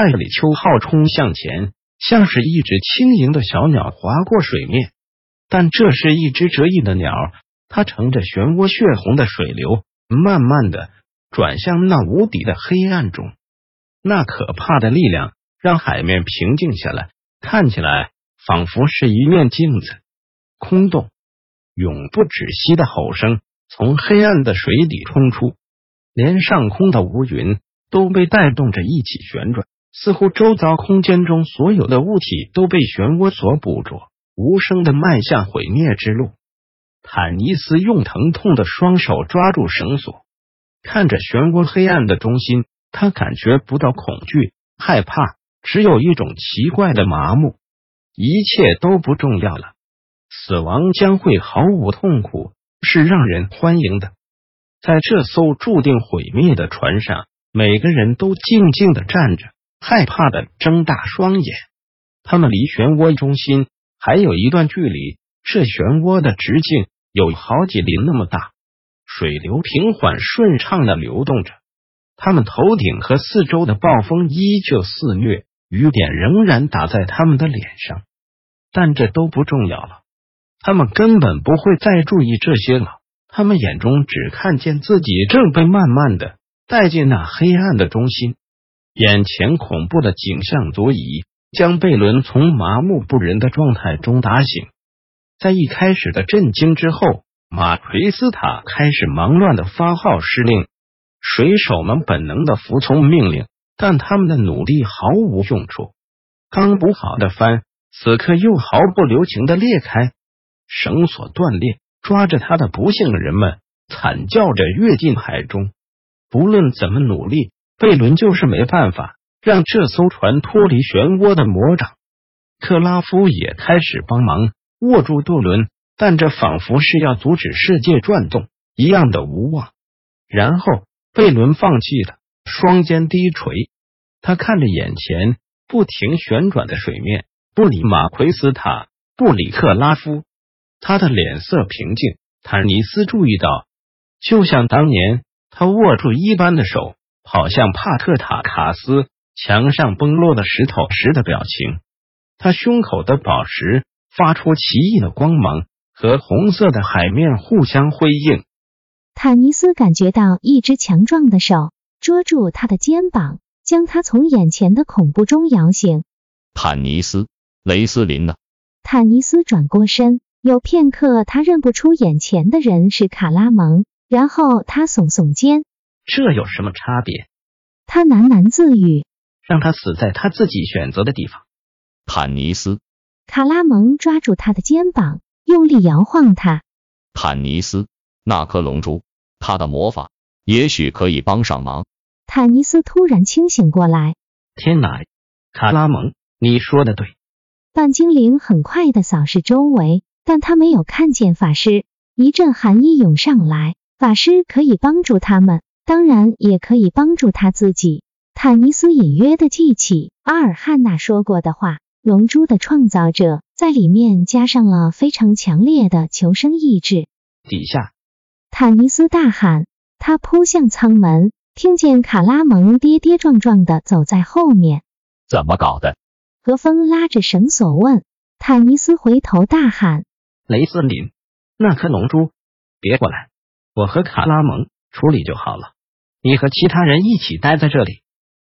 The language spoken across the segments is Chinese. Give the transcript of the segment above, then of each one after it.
派里秋号冲向前，像是一只轻盈的小鸟划过水面。但这是一只折翼的鸟，它乘着漩涡血红的水流，慢慢的转向那无底的黑暗中。那可怕的力量让海面平静下来，看起来仿佛是一面镜子。空洞、永不止息的吼声从黑暗的水底冲出，连上空的乌云都被带动着一起旋转。似乎周遭空间中所有的物体都被漩涡所捕捉，无声的迈向毁灭之路。坦尼斯用疼痛的双手抓住绳索，看着漩涡黑暗的中心，他感觉不到恐惧、害怕，只有一种奇怪的麻木。一切都不重要了，死亡将会毫无痛苦，是让人欢迎的。在这艘注定毁灭的船上，每个人都静静的站着。害怕的睁大双眼，他们离漩涡中心还有一段距离。这漩涡的直径有好几里那么大，水流平缓顺畅的流动着。他们头顶和四周的暴风依旧肆虐，雨点仍然打在他们的脸上，但这都不重要了。他们根本不会再注意这些了。他们眼中只看见自己正被慢慢的带进那黑暗的中心。眼前恐怖的景象足以将贝伦从麻木不仁的状态中打醒。在一开始的震惊之后，马奎斯塔开始忙乱的发号施令，水手们本能的服从命令，但他们的努力毫无用处。刚补好的帆此刻又毫不留情的裂开，绳索断裂，抓着他的不幸人们惨叫着跃进海中。不论怎么努力。贝伦就是没办法让这艘船脱离漩涡的魔掌。克拉夫也开始帮忙握住舵轮，但这仿佛是要阻止世界转动一样的无望。然后贝伦放弃了，双肩低垂，他看着眼前不停旋转的水面，不理马奎斯塔，不理克拉夫，他的脸色平静。坦尼斯注意到，就像当年他握住一般的手。好像帕特塔卡斯墙上崩落的石头时的表情，他胸口的宝石发出奇异的光芒，和红色的海面互相辉映。坦尼斯感觉到一只强壮的手捉住他的肩膀，将他从眼前的恐怖中摇醒。坦尼斯，雷斯林呢？坦尼斯转过身，有片刻他认不出眼前的人是卡拉蒙，然后他耸耸肩。这有什么差别？他喃喃自语：“让他死在他自己选择的地方。”坦尼斯，卡拉蒙抓住他的肩膀，用力摇晃他。坦尼斯，那颗龙珠，他的魔法也许可以帮上忙。坦尼斯突然清醒过来。天哪，卡拉蒙，你说的对。半精灵很快的扫视周围，但他没有看见法师。一阵寒意涌上来，法师可以帮助他们。当然也可以帮助他自己。坦尼斯隐约的记起阿尔汉娜说过的话：龙珠的创造者在里面加上了非常强烈的求生意志。底下，坦尼斯大喊，他扑向舱门，听见卡拉蒙跌跌撞撞的走在后面。怎么搞的？何风拉着绳索问。坦尼斯回头大喊：雷斯林，那颗龙珠，别过来，我和卡拉蒙处理就好了。你和其他人一起待在这里。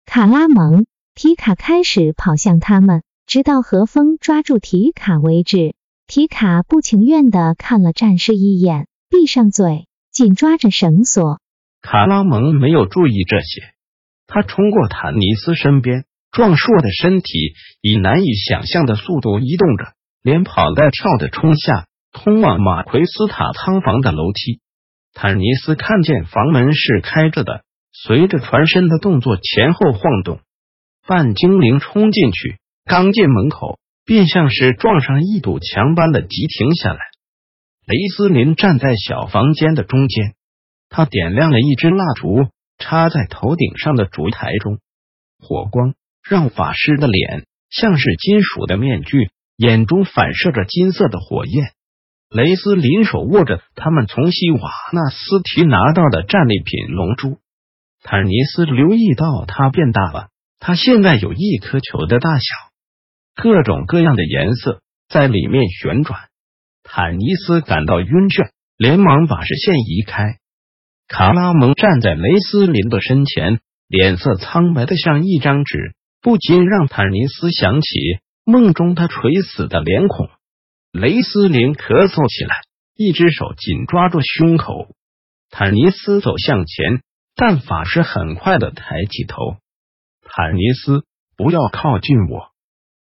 卡拉蒙、提卡开始跑向他们，直到何风抓住提卡为止。提卡不情愿的看了战士一眼，闭上嘴，紧抓着绳索。卡拉蒙没有注意这些，他冲过坦尼斯身边，壮硕的身体以难以想象的速度移动着，连跑带跳的冲下通往马奎斯塔仓房的楼梯。坦尼斯看见房门是开着的，随着船身的动作前后晃动。半精灵冲进去，刚进门口，便像是撞上一堵墙般的急停下来。雷斯林站在小房间的中间，他点亮了一支蜡烛，插在头顶上的烛台中，火光让法师的脸像是金属的面具，眼中反射着金色的火焰。雷斯林手握着他们从西瓦纳斯提拿到的战利品龙珠，坦尼斯留意到它变大了。它现在有一颗球的大小，各种各样的颜色在里面旋转。坦尼斯感到晕眩，连忙把视线移开。卡拉蒙站在雷斯林的身前，脸色苍白的像一张纸，不禁让坦尼斯想起梦中他垂死的脸孔。雷斯林咳嗽起来，一只手紧抓住胸口。坦尼斯走向前，但法师很快的抬起头。坦尼斯，不要靠近我！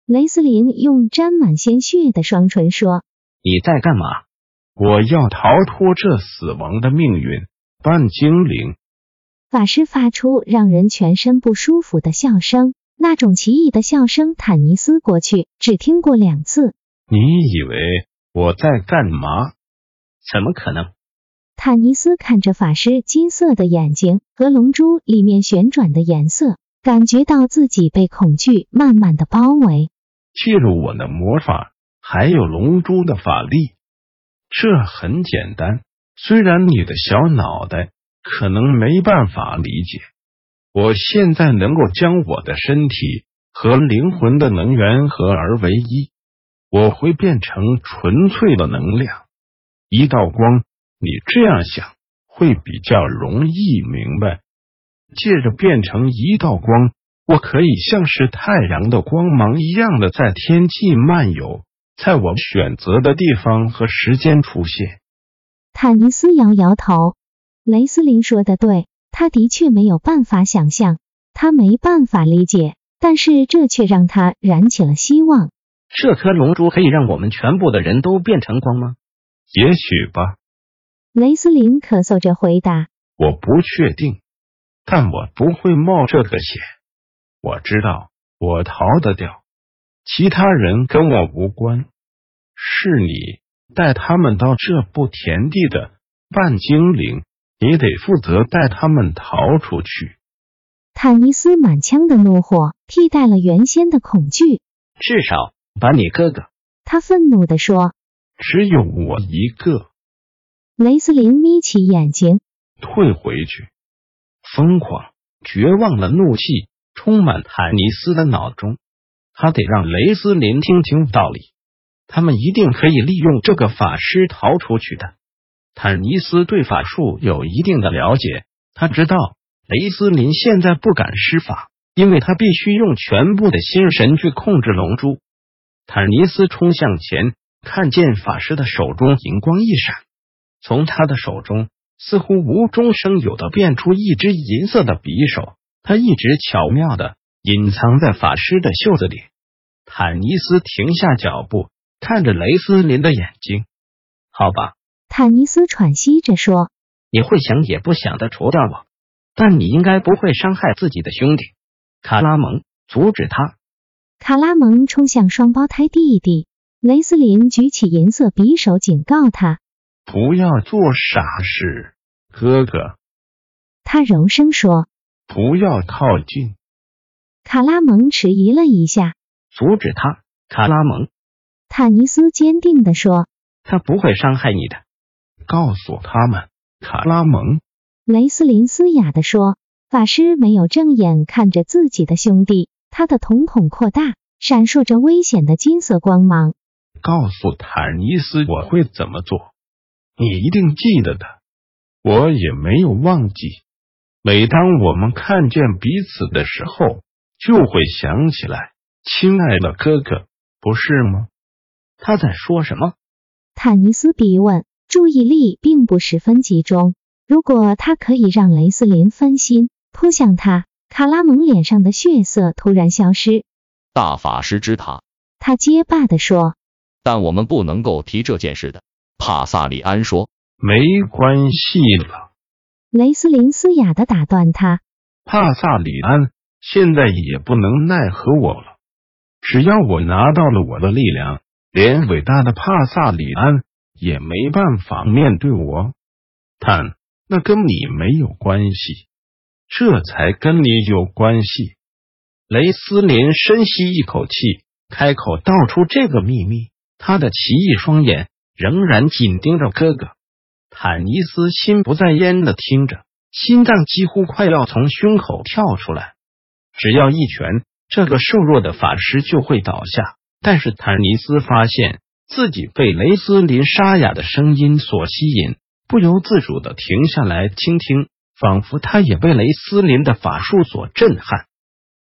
雷斯林用沾满鲜血的双唇说：“你在干嘛？我要逃脱这死亡的命运。”半精灵法师发出让人全身不舒服的笑声，那种奇异的笑声，坦尼斯过去只听过两次。你以为我在干嘛？怎么可能？坦尼斯看着法师金色的眼睛和龙珠里面旋转的颜色。感觉到自己被恐惧慢慢的包围。记住我的魔法，还有龙珠的法力，这很简单。虽然你的小脑袋可能没办法理解，我现在能够将我的身体和灵魂的能源合而为一，我会变成纯粹的能量，一道光。你这样想会比较容易明白。借着变成一道光，我可以像是太阳的光芒一样的在天际漫游，在我选择的地方和时间出现。坦尼斯摇摇头，雷斯林说的对，他的确没有办法想象，他没办法理解，但是这却让他燃起了希望。这颗龙珠可以让我们全部的人都变成光吗？也许吧。雷斯林咳嗽着回答：“我不确定。”但我不会冒这个险。我知道我逃得掉，其他人跟我无关。是你带他们到这步田地的半精灵，你得负责带他们逃出去。坦尼斯满腔的怒火替代了原先的恐惧。至少把你哥哥，他愤怒地说：“只有我一个。”雷斯林眯起眼睛，退回去。疯狂、绝望的怒气充满坦尼斯的脑中，他得让雷斯林听听道理。他们一定可以利用这个法师逃出去的。坦尼斯对法术有一定的了解，他知道雷斯林现在不敢施法，因为他必须用全部的心神去控制龙珠。坦尼斯冲向前，看见法师的手中银光一闪，从他的手中。似乎无中生有的变出一只银色的匕首，他一直巧妙的隐藏在法师的袖子里。坦尼斯停下脚步，看着雷斯林的眼睛。好吧，坦尼斯喘息着说：“你会想也不想的除掉我，但你应该不会伤害自己的兄弟。”卡拉蒙，阻止他！卡拉蒙冲向双胞胎弟弟，雷斯林举起银色匕首警告他。不要做傻事，哥哥。他柔声说：“不要靠近。”卡拉蒙迟疑了一下，阻止他。卡拉蒙，坦尼斯坚定地说：“他不会伤害你的。”告诉他们，卡拉蒙。雷斯林嘶哑地说：“法师没有正眼看着自己的兄弟，他的瞳孔扩大，闪烁着危险的金色光芒。”告诉坦尼斯，我会怎么做。你一定记得的，我也没有忘记。每当我们看见彼此的时候，就会想起来，亲爱的哥哥，不是吗？他在说什么？坦尼斯逼问，注意力并不十分集中。如果他可以让雷斯林分心，扑向他，卡拉蒙脸上的血色突然消失。大法师之塔，他结巴的说。但我们不能够提这件事的。帕萨里安说：“没关系了。”雷斯林嘶哑的打断他：“帕萨里安现在也不能奈何我了。只要我拿到了我的力量，连伟大的帕萨里安也没办法面对我。但那跟你没有关系，这才跟你有关系。”雷斯林深吸一口气，开口道出这个秘密。他的奇异双眼仍然紧盯着哥哥。坦尼斯心不在焉的听着，心脏几乎快要从胸口跳出来。只要一拳，这个瘦弱的法师就会倒下。但是坦尼斯发现自己被雷斯林沙哑的声音所吸引，不由自主的停下来倾听，仿佛他也被雷斯林的法术所震撼。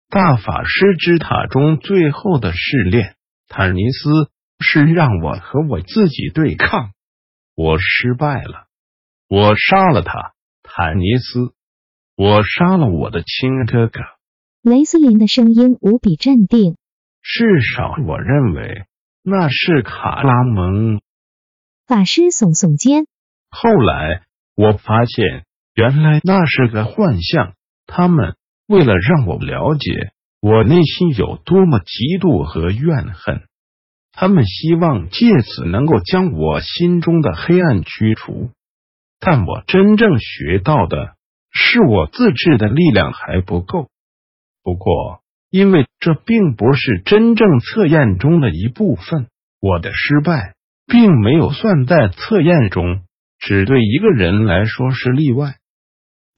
大法师之塔中最后的试炼，坦尼斯是让我和我自己对抗。我失败了，我杀了他，坦尼斯，我杀了我的亲哥哥。雷斯林的声音无比镇定。至少我认为那是卡拉蒙。法师耸耸肩。后来我发现，原来那是个幻象。他们为了让我了解我内心有多么嫉妒和怨恨。他们希望借此能够将我心中的黑暗驱除，但我真正学到的是我自制的力量还不够。不过，因为这并不是真正测验中的一部分，我的失败并没有算在测验中，只对一个人来说是例外。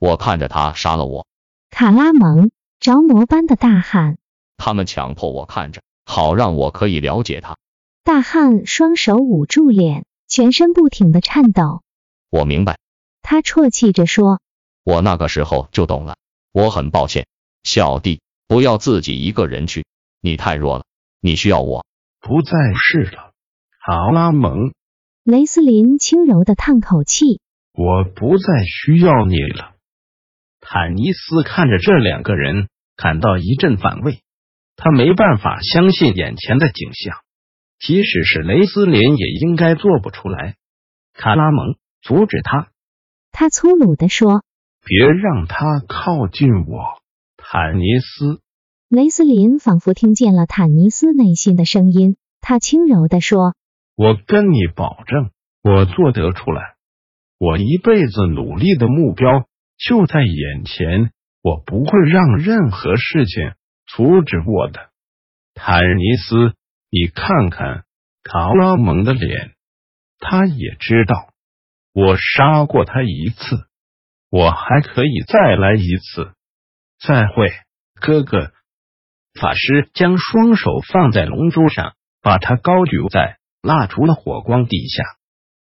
我看着他杀了我，卡拉蒙着魔般的大喊：“他们强迫我看着，好让我可以了解他。”大汉双手捂住脸，全身不停的颤抖。我明白，他啜泣着说：“我那个时候就懂了。我很抱歉，小弟，不要自己一个人去，你太弱了，你需要我。”不再是了，卡拉蒙。雷斯林轻柔的叹口气：“我不再需要你了。”坦尼斯看着这两个人，感到一阵反胃，他没办法相信眼前的景象。即使是雷斯林也应该做不出来。卡拉蒙阻止他，他粗鲁的说：“别让他靠近我，坦尼斯。”雷斯林仿佛听见了坦尼斯内心的声音，他轻柔的说：“我跟你保证，我做得出来。我一辈子努力的目标就在眼前，我不会让任何事情阻止我的，坦尼斯。”你看看卡拉蒙的脸，他也知道我杀过他一次，我还可以再来一次。再会，哥哥。法师将双手放在龙珠上，把它高举在蜡烛的火光底下。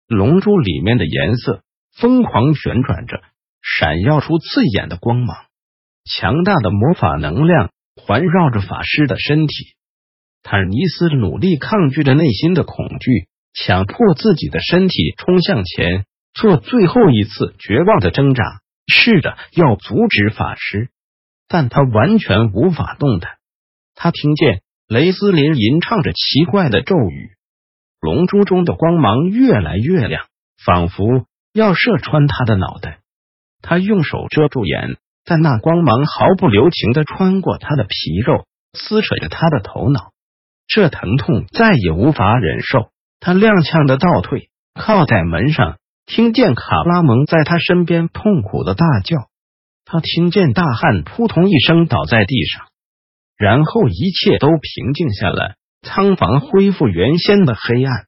龙珠里面的颜色疯狂旋转着，闪耀出刺眼的光芒。强大的魔法能量环绕着法师的身体。坦尼斯努力抗拒着内心的恐惧，强迫自己的身体冲向前，做最后一次绝望的挣扎，试着要阻止法师，但他完全无法动弹。他听见雷斯林吟唱着奇怪的咒语，龙珠中的光芒越来越亮，仿佛要射穿他的脑袋。他用手遮住眼，但那光芒毫不留情的穿过他的皮肉，撕扯着他的头脑。这疼痛再也无法忍受，他踉跄的倒退，靠在门上，听见卡拉蒙在他身边痛苦的大叫。他听见大汉扑通一声倒在地上，然后一切都平静下来，仓房恢复原先的黑暗。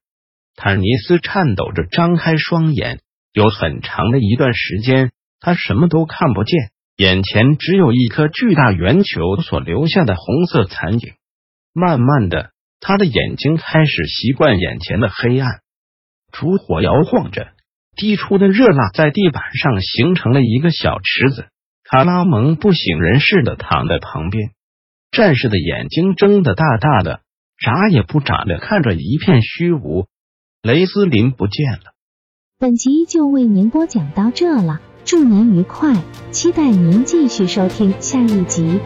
坦尼斯颤抖着张开双眼，有很长的一段时间，他什么都看不见，眼前只有一颗巨大圆球所留下的红色残影。慢慢的。他的眼睛开始习惯眼前的黑暗，烛火摇晃着，滴出的热蜡在地板上形成了一个小池子。卡拉蒙不省人事的躺在旁边，战士的眼睛睁得大大的，眨也不眨的看着一片虚无。雷斯林不见了。本集就为您播讲到这了，祝您愉快，期待您继续收听下一集。